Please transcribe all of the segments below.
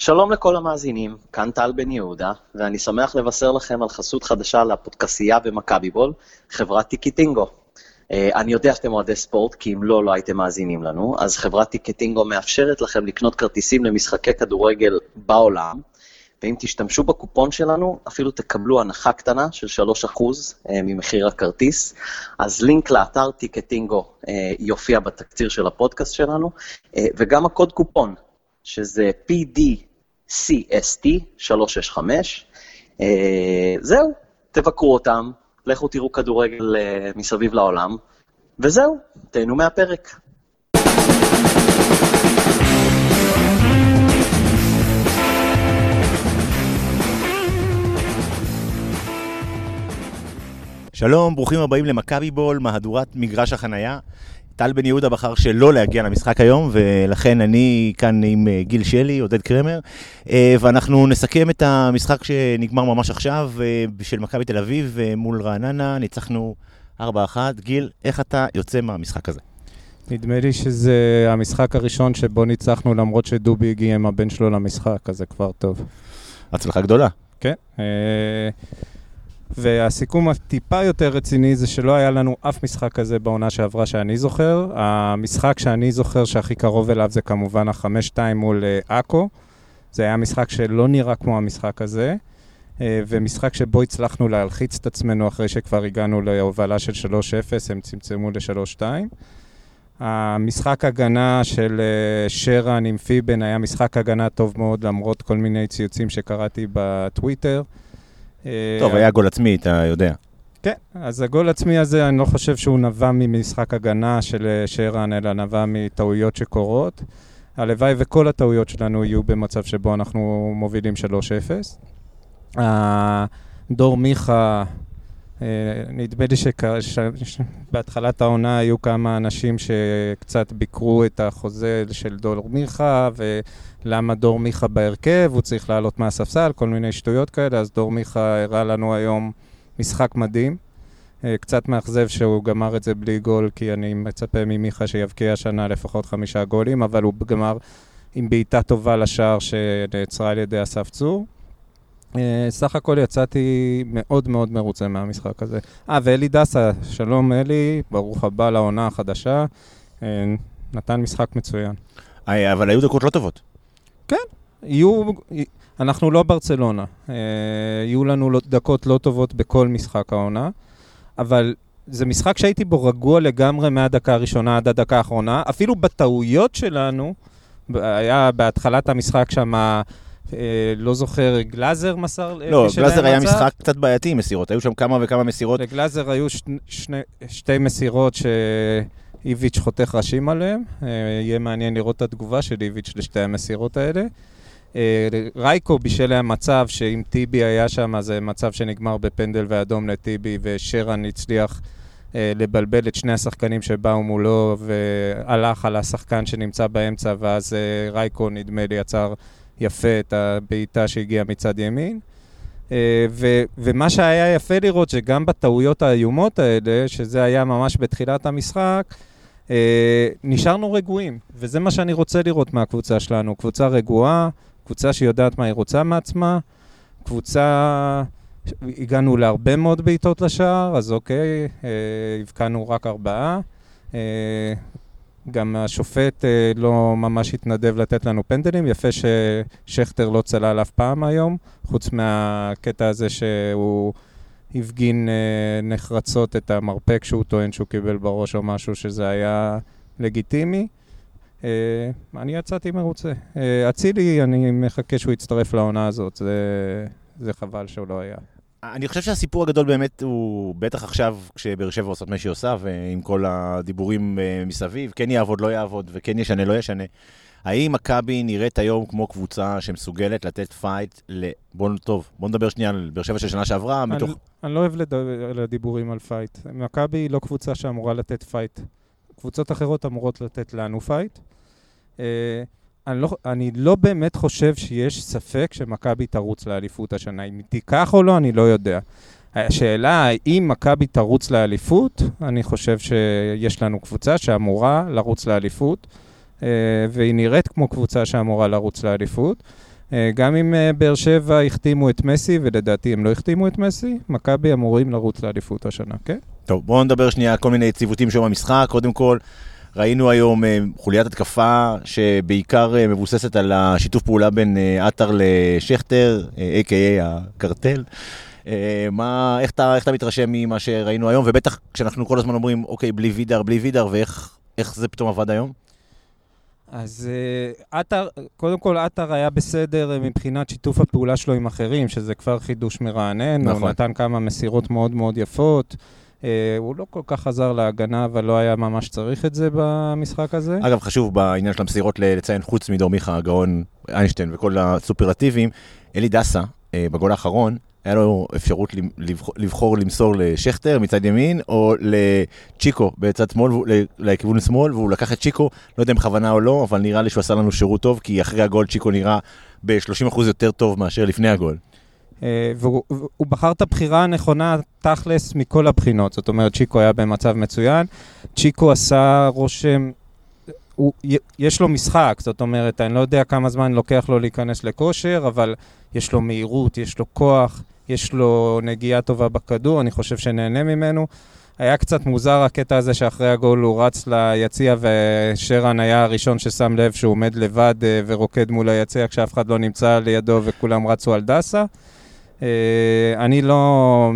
שלום לכל המאזינים, כאן טל בן יהודה, ואני שמח לבשר לכם על חסות חדשה לפודקסייה במכבי בול, חברת טיקטינגו. אה, אני יודע שאתם אוהדי ספורט, כי אם לא, לא הייתם מאזינים לנו, אז חברת טיקטינגו מאפשרת לכם לקנות כרטיסים למשחקי כדורגל בעולם, ואם תשתמשו בקופון שלנו, אפילו תקבלו הנחה קטנה של 3% אה, ממחיר הכרטיס. אז לינק לאתר טיקטינגו אה, יופיע בתקציר של הפודקאסט שלנו, וגם הקוד קופון, שזה PDCST 365. זהו, תבקרו אותם, לכו תראו כדורגל uh, מסביב לעולם, וזהו, תהנו מהפרק. שלום, ברוכים הבאים למכבי בול, מהדורת מגרש החנייה. טל בן יהודה בחר שלא להגיע למשחק היום, ולכן אני כאן עם אה, גיל שלי, עודד קרמר, אה, ואנחנו נסכם את המשחק שנגמר ממש עכשיו, אה, של מכבי תל אביב מול רעננה, ניצחנו 4-1. גיל, איך אתה יוצא מהמשחק הזה? נדמה לי שזה המשחק הראשון שבו ניצחנו למרות שדובי הגיע עם הבן שלו למשחק, אז זה כבר טוב. הצלחה גדולה. כן. והסיכום הטיפה יותר רציני זה שלא היה לנו אף משחק כזה בעונה שעברה שאני זוכר. המשחק שאני זוכר שהכי קרוב אליו זה כמובן החמש-שתיים מול אה, עכו. זה היה משחק שלא נראה כמו המשחק הזה, אה, ומשחק שבו הצלחנו להלחיץ את עצמנו אחרי שכבר הגענו להובלה של 3-0, הם צמצמו ל-3-2. המשחק הגנה של אה, שרן עם פיבן היה משחק הגנה טוב מאוד למרות כל מיני ציוצים שקראתי בטוויטר. טוב, היה גול עצמי, אתה יודע. כן, אז הגול עצמי הזה, אני לא חושב שהוא נבע ממשחק הגנה של אה, שרן, אלא נבע מטעויות שקורות. הלוואי וכל הטעויות שלנו יהיו במצב שבו אנחנו מובילים 3-0. דור מיכה, אה, נדמה לי שבהתחלת העונה היו כמה אנשים שקצת ביקרו את החוזה של דור מיכה, ולמה דור מיכה בהרכב, הוא צריך לעלות מהספסל, כל מיני שטויות כאלה, אז דור מיכה הראה לנו היום משחק מדהים. אה, קצת מאכזב שהוא גמר את זה בלי גול, כי אני מצפה ממיכה שיבקיע השנה לפחות חמישה גולים, אבל הוא גמר עם בעיטה טובה לשער שנעצרה על ידי אסף צור. אה, סך הכל יצאתי מאוד מאוד מרוצה מהמשחק הזה. אה, ואלי דסה, שלום אלי, ברוך הבא לעונה החדשה. אה, נתן משחק מצוין. אבל היו דקות לא טובות. כן, יהיו... אנחנו לא ברצלונה. יהיו לנו לא- דקות לא טובות בכל משחק העונה, אבל זה משחק שהייתי בו רגוע לגמרי מהדקה הראשונה עד הדקה האחרונה. אפילו בטעויות שלנו, היה בהתחלת המשחק שם... אה, לא זוכר, גלאזר מסר? אה, לא, גלאזר היה משחק קצת בעייתי עם מסירות, היו שם כמה וכמה מסירות. לגלאזר היו שתי מסירות שאיביץ' חותך ראשים עליהן. אה, יהיה מעניין לראות את התגובה של איביץ' לשתי המסירות האלה. רייקו בישל להם מצב שאם טיבי היה שם, זה מצב שנגמר בפנדל ואדום לטיבי, ושרן הצליח לבלבל את שני השחקנים שבאו מולו, והלך על השחקן שנמצא באמצע, ואז רייקו, נדמה לי, יצר... יפה את הבעיטה שהגיעה מצד ימין. אה, ו- ומה שהיה יפה לראות, שגם בטעויות האיומות האלה, שזה היה ממש בתחילת המשחק, אה, נשארנו רגועים. וזה מה שאני רוצה לראות מהקבוצה שלנו. קבוצה רגועה, קבוצה שיודעת מה היא רוצה מעצמה, קבוצה... הגענו להרבה מאוד בעיטות לשער, אז אוקיי, אה, הבקענו רק ארבעה. גם השופט אה, לא ממש התנדב לתת לנו פנדלים. יפה ששכטר לא צלל אף פעם היום, חוץ מהקטע הזה שהוא הפגין אה, נחרצות את המרפק שהוא טוען שהוא קיבל בראש או משהו שזה היה לגיטימי. אה, אני יצאתי מרוצה. אה, אצילי, אני מחכה שהוא יצטרף לעונה הזאת, זה, זה חבל שהוא לא היה. אני חושב שהסיפור הגדול באמת הוא, בטח עכשיו, כשבאר שבע עושות מה שהיא עושה, ועם כל הדיבורים אה, מסביב, כן יעבוד, לא יעבוד, וכן ישנה, לא ישנה. האם מכבי נראית היום כמו קבוצה שמסוגלת לתת fight ל... בוא, טוב, בוא נדבר שנייה על באר שבע של שנה שעברה, אני, מתוך... אני לא אוהב לדבר, דיבורים על fight. מכבי היא לא קבוצה שאמורה לתת fight. קבוצות אחרות אמורות לתת לנו fight. אני לא, אני לא באמת חושב שיש ספק שמכבי תרוץ לאליפות השנה. אם היא תיקח או לא, אני לא יודע. השאלה, האם מכבי תרוץ לאליפות, אני חושב שיש לנו קבוצה שאמורה לרוץ לאליפות, אה, והיא נראית כמו קבוצה שאמורה לרוץ לאליפות. אה, גם אם אה, באר שבע החתימו את מסי, ולדעתי הם לא החתימו את מסי, מכבי אמורים לרוץ לאליפות השנה, כן? טוב, בואו נדבר שנייה על כל מיני ציוותים שם במשחק. קודם כל, ראינו היום אה, חוליית התקפה שבעיקר אה, מבוססת על השיתוף פעולה בין אה, עטר לשכטר, a.k.a הקרטל. מה, איך אתה, איך אתה מתרשם ממה שראינו היום, ובטח כשאנחנו כל הזמן אומרים, אוקיי, בלי וידר, בלי וידר, ואיך איך זה פתאום עבד היום? אז עטר, קודם כל עטר היה בסדר מבחינת שיתוף הפעולה שלו עם אחרים, שזה כבר חידוש מרענן, נכון. הוא נתן כמה מסירות מאוד מאוד יפות. אה, הוא לא כל כך חזר להגנה, אבל לא היה ממש צריך את זה במשחק הזה. אגב, חשוב בעניין של המסירות לציין, חוץ מדור מיכה, הגאון איינשטיין וכל הסופרלטיבים, אלי דסה, אה, בגול האחרון, היה לו אפשרות לבחור, לבחור למסור לשכטר מצד ימין, או לצ'יקו בצד שמאל, לכיוון שמאל, והוא לקח את צ'יקו, לא יודע אם בכוונה או לא, אבל נראה לי שהוא עשה לנו שירות טוב, כי אחרי הגול צ'יקו נראה ב-30% יותר טוב מאשר לפני הגול. אה, והוא הוא בחר את הבחירה הנכונה, תכלס, מכל הבחינות. זאת אומרת, צ'יקו היה במצב מצוין. צ'יקו עשה רושם, הוא, יש לו משחק, זאת אומרת, אני לא יודע כמה זמן לוקח לו להיכנס לכושר, אבל יש לו מהירות, יש לו כוח, יש לו נגיעה טובה בכדור, אני חושב שנהנה ממנו. היה קצת מוזר הקטע הזה שאחרי הגול הוא רץ ליציע ושרן היה הראשון ששם לב שהוא עומד לבד אה, ורוקד מול היציע כשאף אחד לא נמצא לידו וכולם רצו על דסה. אה, אני לא,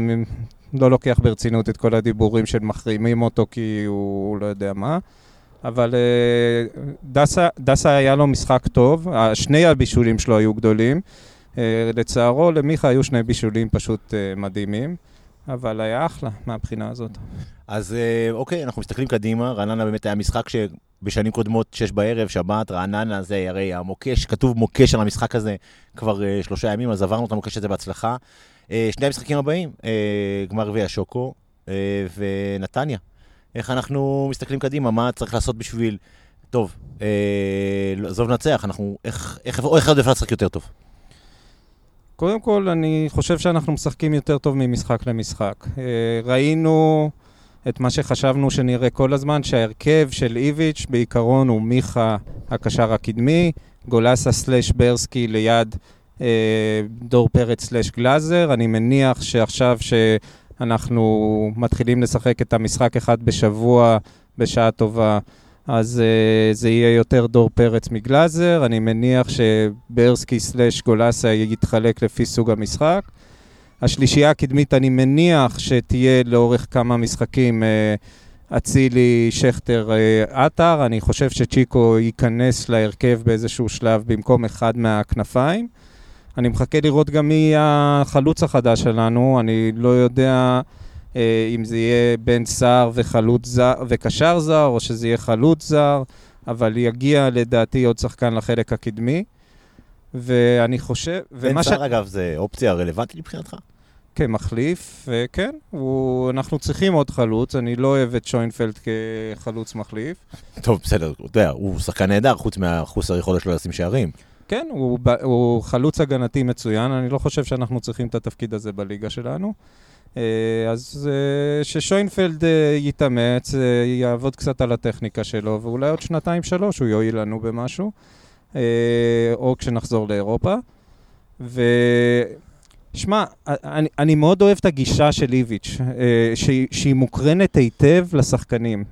לא לוקח ברצינות את כל הדיבורים של מחרימים אותו כי הוא לא יודע מה, אבל אה, דסה, דסה היה לו משחק טוב, שני הבישולים שלו היו גדולים. אה, לצערו, למיכה היו שני בישולים פשוט מדהימים, אבל היה אחלה מהבחינה הזאת. אז אוקיי, אנחנו מסתכלים קדימה, רעננה באמת היה משחק שבשנים קודמות, שש בערב, שבת, רעננה זה הרי המוקש, כתוב מוקש על המשחק הזה כבר אה, שלושה ימים, אז עברנו את המוקש הזה בהצלחה. אה, שני המשחקים הבאים, אה, גמר גביע השוקו אה, ונתניה. איך אנחנו מסתכלים קדימה, מה צריך לעשות בשביל... טוב, לא, עזוב לנצח, אנחנו... איך, איך, איך, איך אפשר לשחק יותר טוב? קודם כל, אני חושב שאנחנו משחקים יותר טוב ממשחק למשחק. אה, ראינו את מה שחשבנו שנראה כל הזמן, שההרכב של איביץ' בעיקרון הוא מיכה הקשר הקדמי, גולסה סלאש ברסקי ליד אה, דור פרץ סלאש גלאזר. אני מניח שעכשיו שאנחנו מתחילים לשחק את המשחק אחד בשבוע בשעה טובה, אז uh, זה יהיה יותר דור פרץ מגלאזר. אני מניח שברסקי סלאש גולסה יתחלק לפי סוג המשחק. השלישייה הקדמית, אני מניח שתהיה לאורך כמה משחקים uh, אצילי, שכטר, uh, עטר. אני חושב שצ'יקו ייכנס להרכב באיזשהו שלב במקום אחד מהכנפיים. אני מחכה לראות גם מי החלוץ החדש שלנו. אני לא יודע... אה, אם זה יהיה בן סער וחלוץ זר, וקשר זר, או שזה יהיה חלוץ זר, אבל יגיע לדעתי עוד שחקן לחלק הקדמי. ואני חושב... בן סער, ש... אגב, זה אופציה רלוונטית מבחינתך? כמחליף, וכן, הוא, אנחנו צריכים עוד חלוץ, אני לא אוהב את שוינפלד כחלוץ מחליף. טוב, בסדר, אתה יודע, הוא שחקן נהדר, חוץ מהחוסר היכולת שלו לשים שערים. כן, הוא, הוא חלוץ הגנתי מצוין, אני לא חושב שאנחנו צריכים את התפקיד הזה בליגה שלנו. אז ששוינפלד יתאמץ, יעבוד קצת על הטכניקה שלו, ואולי עוד שנתיים-שלוש הוא יועיל לנו במשהו, או כשנחזור לאירופה. ושמע, אני, אני מאוד אוהב את הגישה של איביץ', שהיא, שהיא מוקרנת היטב לשחקנים.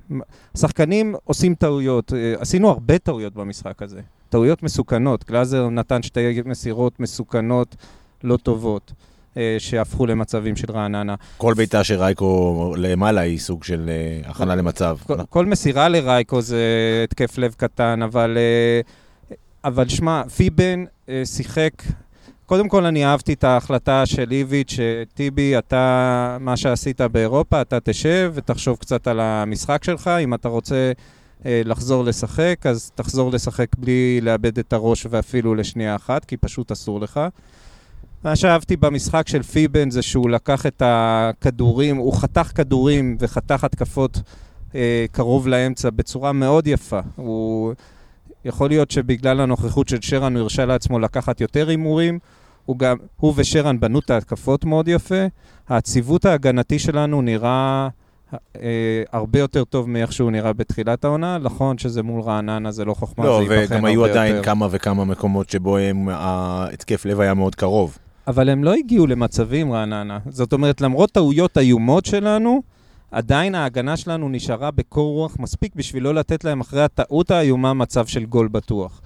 שחקנים עושים טעויות, עשינו הרבה טעויות במשחק הזה, טעויות מסוכנות. גלאזר נתן שתי מסירות מסוכנות, לא טובות. שהפכו למצבים של רעננה. כל בעיטה של רייקו למעלה היא סוג של הכנה למצב. כל, כל מסירה לרייקו זה התקף לב קטן, אבל, אבל שמע, פיבן שיחק, קודם כל אני אהבתי את ההחלטה של איביץ', שטיבי, אתה, מה שעשית באירופה, אתה תשב ותחשוב קצת על המשחק שלך, אם אתה רוצה לחזור לשחק, אז תחזור לשחק בלי לאבד את הראש ואפילו לשנייה אחת, כי פשוט אסור לך. מה שאהבתי במשחק של פיבן זה שהוא לקח את הכדורים, הוא חתך כדורים וחתך התקפות אה, קרוב לאמצע בצורה מאוד יפה. הוא... יכול להיות שבגלל הנוכחות של שרן הוא הרשה לעצמו לקחת יותר הימורים. הוא, גם, הוא ושרן בנו את ההתקפות מאוד יפה. העציבות ההגנתי שלנו נראה אה, הרבה יותר טוב מאיך שהוא נראה בתחילת העונה. נכון שזה מול רעננה, זה לא חוכמה, לא, זה ייבחן הרבה יותר. וגם היו עדיין כמה וכמה מקומות שבו הם, ההתקף לב היה מאוד קרוב. אבל הם לא הגיעו למצבים, רעננה. זאת אומרת, למרות טעויות איומות שלנו, עדיין ההגנה שלנו נשארה בקור רוח מספיק בשביל לא לתת להם אחרי הטעות האיומה מצב של גול בטוח.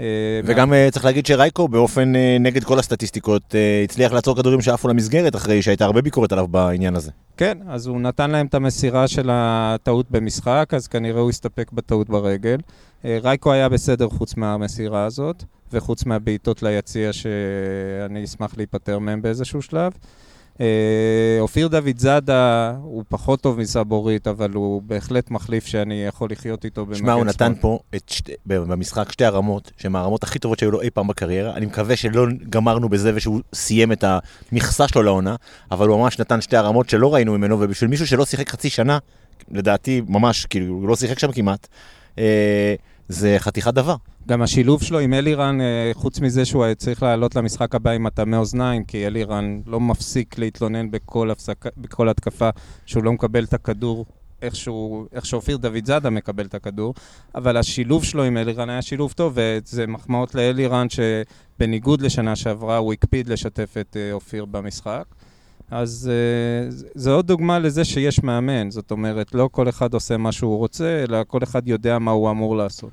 אה, וגם אה, צריך להגיד שרייקו באופן אה, נגד כל הסטטיסטיקות הצליח לעצור כדורים שעפו למסגרת אחרי שהייתה הרבה ביקורת עליו בעניין הזה. כן, אז הוא נתן להם את המסירה של הטעות במשחק, אז כנראה הוא הסתפק בטעות ברגל. רייקו היה בסדר חוץ מהמסירה הזאת, וחוץ מהבעיטות ליציע שאני אשמח להיפטר מהם באיזשהו שלב. אה, אופיר דוד זאדה הוא פחות טוב מסבורית, אבל הוא בהחלט מחליף שאני יכול לחיות איתו במגן שמע, הוא נתן שמאל. פה שתי, במשחק שתי הרמות, שהן הרמות הכי טובות שהיו לו אי פעם בקריירה. אני מקווה שלא גמרנו בזה ושהוא סיים את המכסה שלו לעונה, אבל הוא ממש נתן שתי הרמות שלא ראינו ממנו, ובשביל מישהו שלא שיחק חצי שנה, לדעתי ממש, כאילו, הוא לא שיחק שם כמעט, אה, זה חתיכת דבר. גם השילוב שלו עם אלירן, אה, חוץ מזה שהוא היה צריך לעלות למשחק הבא עם מטעמי אוזניים, כי אלירן לא מפסיק להתלונן בכל, הפסק, בכל התקפה שהוא לא מקבל את הכדור איך, איך שאופיר דוד זאדה מקבל את הכדור, אבל השילוב שלו עם אלירן היה שילוב טוב, וזה מחמאות לאלירן שבניגוד לשנה שעברה הוא הקפיד לשתף את אה, אופיר במשחק. אז אה, זה- זה עוד דוגמה לזה שיש מאמן, זאת אומרת, לא כל אחד עושה מה שהוא רוצה, אלא כל אחד יודע מה הוא אמור לעשות.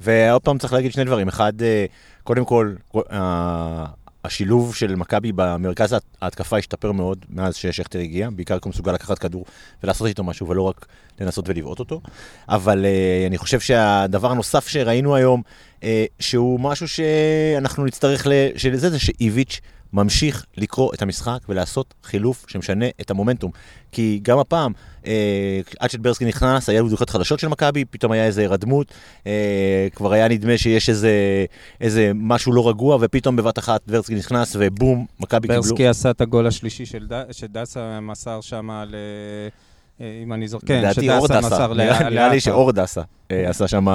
ועוד פעם צריך להגיד שני דברים. אחד, אה, קודם כל, אה, השילוב של מכבי במרכז ההת- ההתקפה השתפר מאוד מאז ששכטר הגיע, בעיקר כי הוא מסוגל לקחת כדור ולעשות איתו משהו, ולא רק לנסות ולבעוט אותו. אבל אה, אני חושב שהדבר הנוסף שראינו היום, אה, שהוא משהו שאנחנו נצטרך, ל... שזה זה שאיביץ' ממשיך לקרוא את המשחק ולעשות חילוף שמשנה את המומנטום. כי גם הפעם, אה, עד שברסקי נכנס, היו בדוקות חדשות של מכבי, פתאום היה איזה הירדמות, אה, כבר היה נדמה שיש איזה, איזה משהו לא רגוע, ופתאום בבת אחת ברסקי נכנס, ובום, מכבי קיבלו... ברסקי עשה את הגול השלישי של ד- שדסה מסר שם ל... אה, אם אני זוכר, כן, שדסה דסה, מסר נראה- נראה לי לעטר. שאור דסה אה, עשה שם,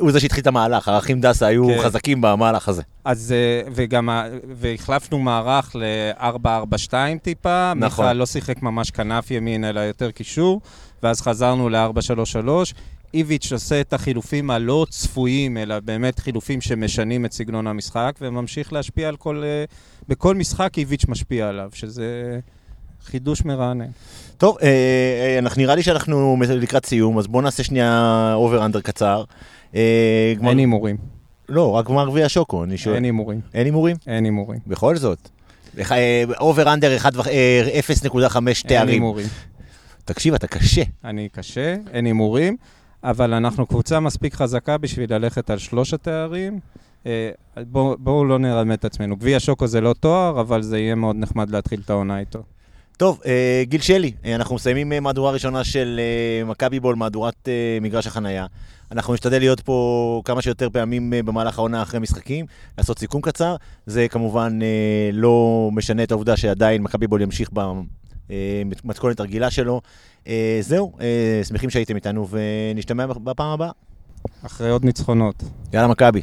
הוא זה שהתחיל את המהלך, האחים דסה היו כן. חזקים במהלך הזה. אז, אה, וגם, והחלפנו מערך ל-4-4-2 טיפה. נכון. מיכה לא שיחק ממש כנף ימין, אלא יותר קישור, ואז חזרנו ל-4-3-3. איביץ' עושה את החילופים הלא צפויים, אלא באמת חילופים שמשנים את סגנון המשחק, וממשיך להשפיע על כל... אה, בכל משחק איביץ' משפיע עליו, שזה חידוש מרענן. טוב, אה, אה, אנחנו נראה לי שאנחנו לקראת סיום, אז בואו נעשה שנייה אובר אנדר קצר. אה, אין הימורים. לא, רק גמר גביע שוקו, אני שואל. אין הימורים. אין הימורים? אין הימורים. בכל זאת. over under 0.5 אין תארים. הימורים. תקשיב, אתה קשה. אני קשה, אין הימורים, אבל אנחנו קבוצה מספיק חזקה בשביל ללכת על שלוש התארים. בואו בוא לא נרמה את עצמנו. גביע שוקו זה לא תואר, אבל זה יהיה מאוד נחמד להתחיל את העונה איתו. טוב, אה, גיל שלי, אה, אנחנו מסיימים אה, מהדורה ראשונה של מכבי בול, מהדורת מגרש החנייה. אנחנו נשתדל להיות פה כמה שיותר פעמים במהלך העונה אחרי משחקים, לעשות סיכום קצר. זה כמובן לא משנה את העובדה שעדיין מכבי בול ימשיך במתכונת הרגילה שלו. זהו, שמחים שהייתם איתנו ונשתמע בפעם הבאה. אחרי עוד ניצחונות. יאללה מכבי.